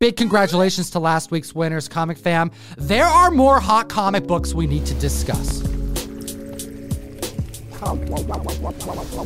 Big congratulations to last week's winners, Comic Fam. There are more hot comic books we need to discuss.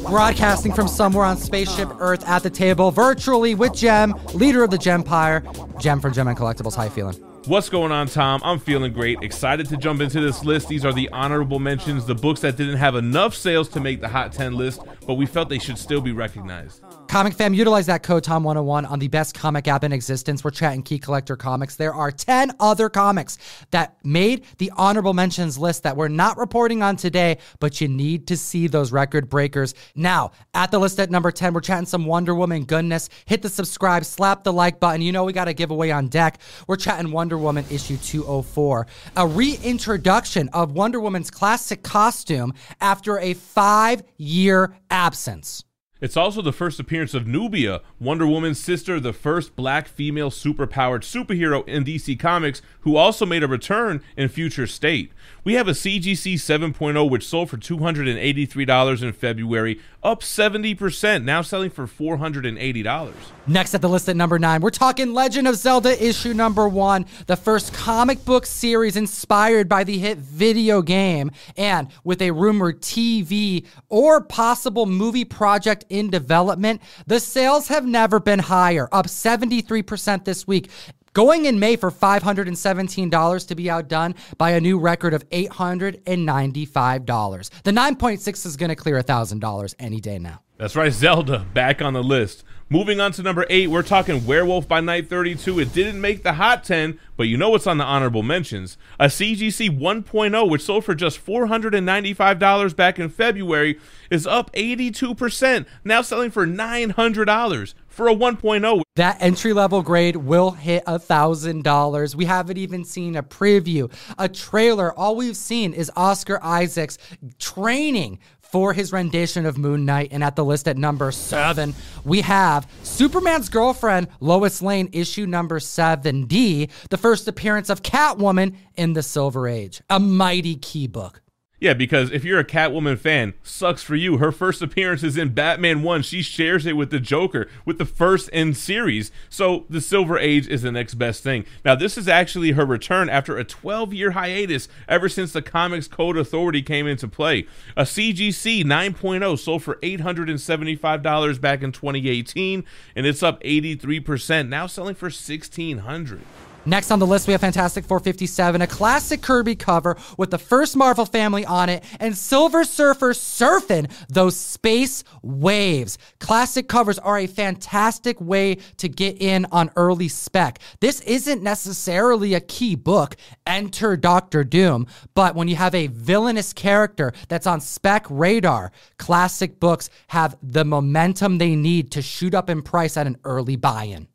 Broadcasting from somewhere on Spaceship Earth at the table, virtually with Jem, leader of the Gempire. Jem from Gem and Collectibles. How you feeling? What's going on, Tom? I'm feeling great. Excited to jump into this list. These are the honorable mentions, the books that didn't have enough sales to make the Hot 10 list, but we felt they should still be recognized. Comic fam, utilize that code TOM101 on the best comic app in existence. We're chatting Key Collector Comics. There are 10 other comics that made the honorable mentions list that we're not reporting on today, but you need to see those record breakers. Now, at the list at number 10, we're chatting some Wonder Woman goodness. Hit the subscribe, slap the like button. You know we got a giveaway on deck. We're chatting Wonder Woman issue 204. A reintroduction of Wonder Woman's classic costume after a five year absence. It's also the first appearance of Nubia, Wonder Woman's sister, the first black female superpowered superhero in DC Comics, who also made a return in Future State. We have a CGC 7.0 which sold for $283 in February, up 70%, now selling for $480. Next at the list at number nine, we're talking Legend of Zelda issue number one, the first comic book series inspired by the hit video game, and with a rumored TV or possible movie project in development. The sales have never been higher, up 73% this week. Going in May for $517 to be outdone by a new record of $895. The 9.6 is going to clear $1,000 any day now. That's right, Zelda back on the list. Moving on to number eight, we're talking Werewolf by Night 32. It didn't make the hot 10, but you know what's on the honorable mentions. A CGC 1.0, which sold for just $495 back in February, is up 82%, now selling for $900 for a 1.0. That entry level grade will hit a thousand dollars. We haven't even seen a preview, a trailer. All we've seen is Oscar Isaacs training for his rendition of Moon Knight. And at the list at number seven, we have Superman's girlfriend, Lois Lane, issue number 7D, the first appearance of Catwoman in the Silver Age. A mighty key book. Yeah, because if you're a Catwoman fan, sucks for you. Her first appearance is in Batman 1. She shares it with the Joker, with the first in series. So the Silver Age is the next best thing. Now, this is actually her return after a 12 year hiatus ever since the Comics Code Authority came into play. A CGC 9.0 sold for $875 back in 2018, and it's up 83%, now selling for 1600 Next on the list, we have Fantastic 457, a classic Kirby cover with the first Marvel family on it, and Silver Surfer surfing those space waves. Classic covers are a fantastic way to get in on early spec. This isn't necessarily a key book, enter Doctor Doom, but when you have a villainous character that's on spec radar, classic books have the momentum they need to shoot up in price at an early buy in.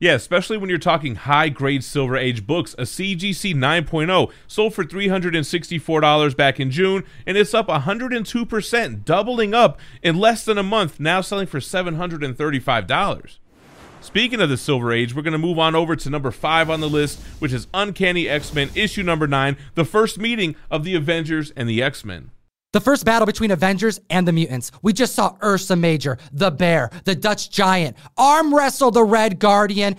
Yeah, especially when you're talking high grade Silver Age books. A CGC 9.0 sold for $364 back in June, and it's up 102%, doubling up in less than a month, now selling for $735. Speaking of the Silver Age, we're going to move on over to number five on the list, which is Uncanny X Men issue number nine, the first meeting of the Avengers and the X Men. The first battle between Avengers and the mutants. We just saw Ursa Major, the bear, the Dutch giant, arm wrestle the Red Guardian,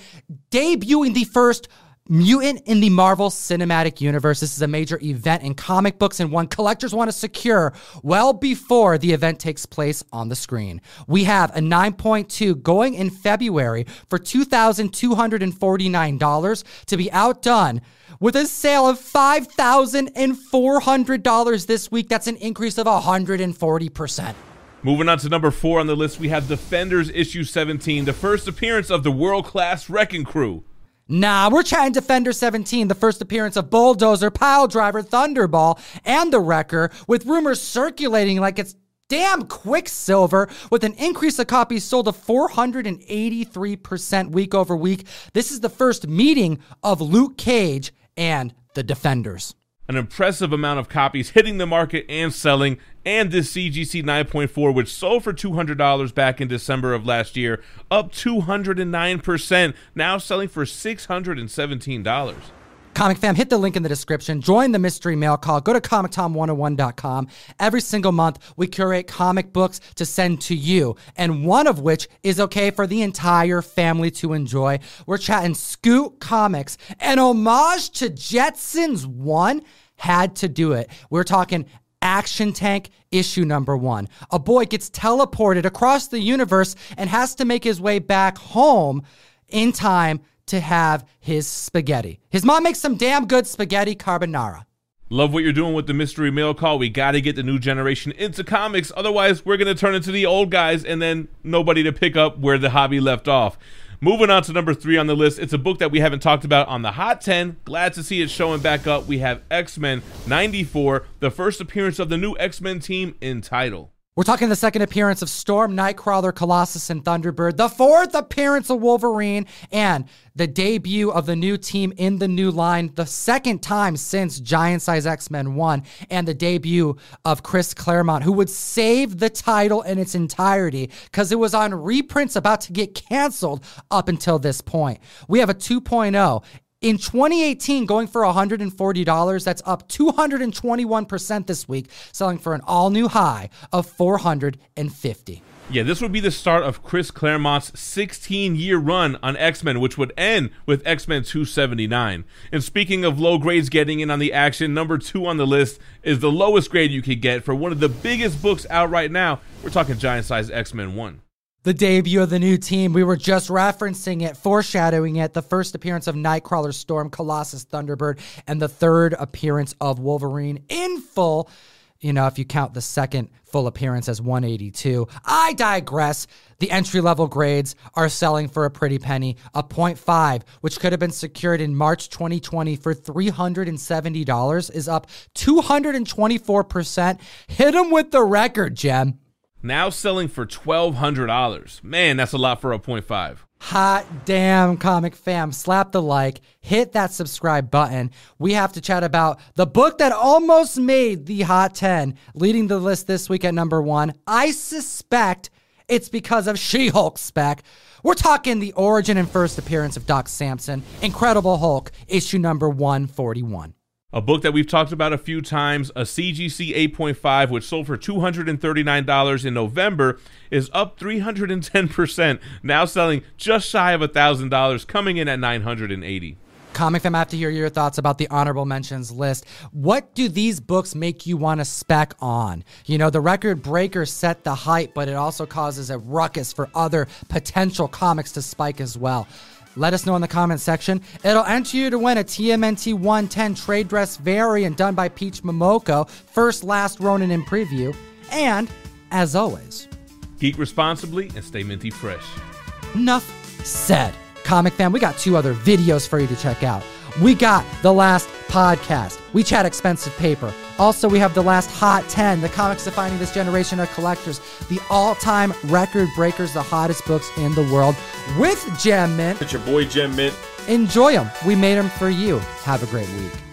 debuting the first mutant in the Marvel Cinematic Universe. This is a major event in comic books and one collectors want to secure well before the event takes place on the screen. We have a 9.2 going in February for $2,249 to be outdone with a sale of $5,400 this week. That's an increase of 140%. Moving on to number four on the list, we have Defenders issue 17, the first appearance of the world class Wrecking Crew. Nah, we're chatting Defender 17, the first appearance of Bulldozer, Pile Driver, Thunderball, and the Wrecker, with rumors circulating like it's damn Quicksilver, with an increase of copies sold of 483% week over week. This is the first meeting of Luke Cage and the Defenders. An impressive amount of copies hitting the market and selling, and this CGC 9.4, which sold for $200 back in December of last year, up 209%, now selling for $617. Comic fam, hit the link in the description. Join the mystery mail call. Go to comictom101.com. Every single month, we curate comic books to send to you, and one of which is okay for the entire family to enjoy. We're chatting Scout Comics, an homage to Jetsons 1 had to do it. We're talking Action Tank issue number one. A boy gets teleported across the universe and has to make his way back home in time to have his spaghetti. His mom makes some damn good spaghetti carbonara. Love what you're doing with the mystery mail call. We got to get the new generation into comics. Otherwise, we're going to turn into the old guys and then nobody to pick up where the hobby left off. Moving on to number three on the list, it's a book that we haven't talked about on the Hot 10. Glad to see it showing back up. We have X Men 94, the first appearance of the new X Men team in title. We're talking the second appearance of Storm, Nightcrawler, Colossus, and Thunderbird, the fourth appearance of Wolverine, and the debut of the new team in the new line, the second time since Giant Size X Men 1, and the debut of Chris Claremont, who would save the title in its entirety because it was on reprints about to get canceled up until this point. We have a 2.0 in 2018, going for $140, that's up 221% this week, selling for an all new high of 450. Yeah, this would be the start of Chris Claremont's 16 year run on X Men, which would end with X Men 279. And speaking of low grades getting in on the action, number two on the list is the lowest grade you could get for one of the biggest books out right now. We're talking Giant Size X Men 1 the debut of the new team. We were just referencing it, foreshadowing it. The first appearance of Nightcrawler, Storm, Colossus, Thunderbird, and the third appearance of Wolverine in full. You know, if you count the second full appearance as 182. I digress. The entry level grades are selling for a pretty penny. A 0.5, which could have been secured in March 2020 for $370, is up 224%. Hit them with the record, Jem. Now selling for $1,200. Man, that's a lot for a 0.5. Hot damn, comic fam. Slap the like, hit that subscribe button. We have to chat about the book that almost made the Hot 10, leading the list this week at number one. I suspect it's because of She Hulk spec. We're talking the origin and first appearance of Doc Samson, Incredible Hulk, issue number 141. A book that we've talked about a few times, a CGC 8.5, which sold for $239 in November, is up 310%, now selling just shy of $1,000, coming in at 980 Comic Fam, I have to hear your thoughts about the honorable mentions list. What do these books make you want to spec on? You know, the record breaker set the hype, but it also causes a ruckus for other potential comics to spike as well. Let us know in the comment section. It'll enter you to win a TMNT 110 trade dress variant done by Peach Momoko, first, last Ronin in preview. And, as always, geek responsibly and stay minty fresh. Enough said. Comic fan, we got two other videos for you to check out. We got the last podcast. We chat expensive paper. Also, we have the last Hot 10, the comics defining this generation of collectors, the all time record breakers, the hottest books in the world with Gem Mint. It's your boy Gem Mint. Enjoy them. We made them for you. Have a great week.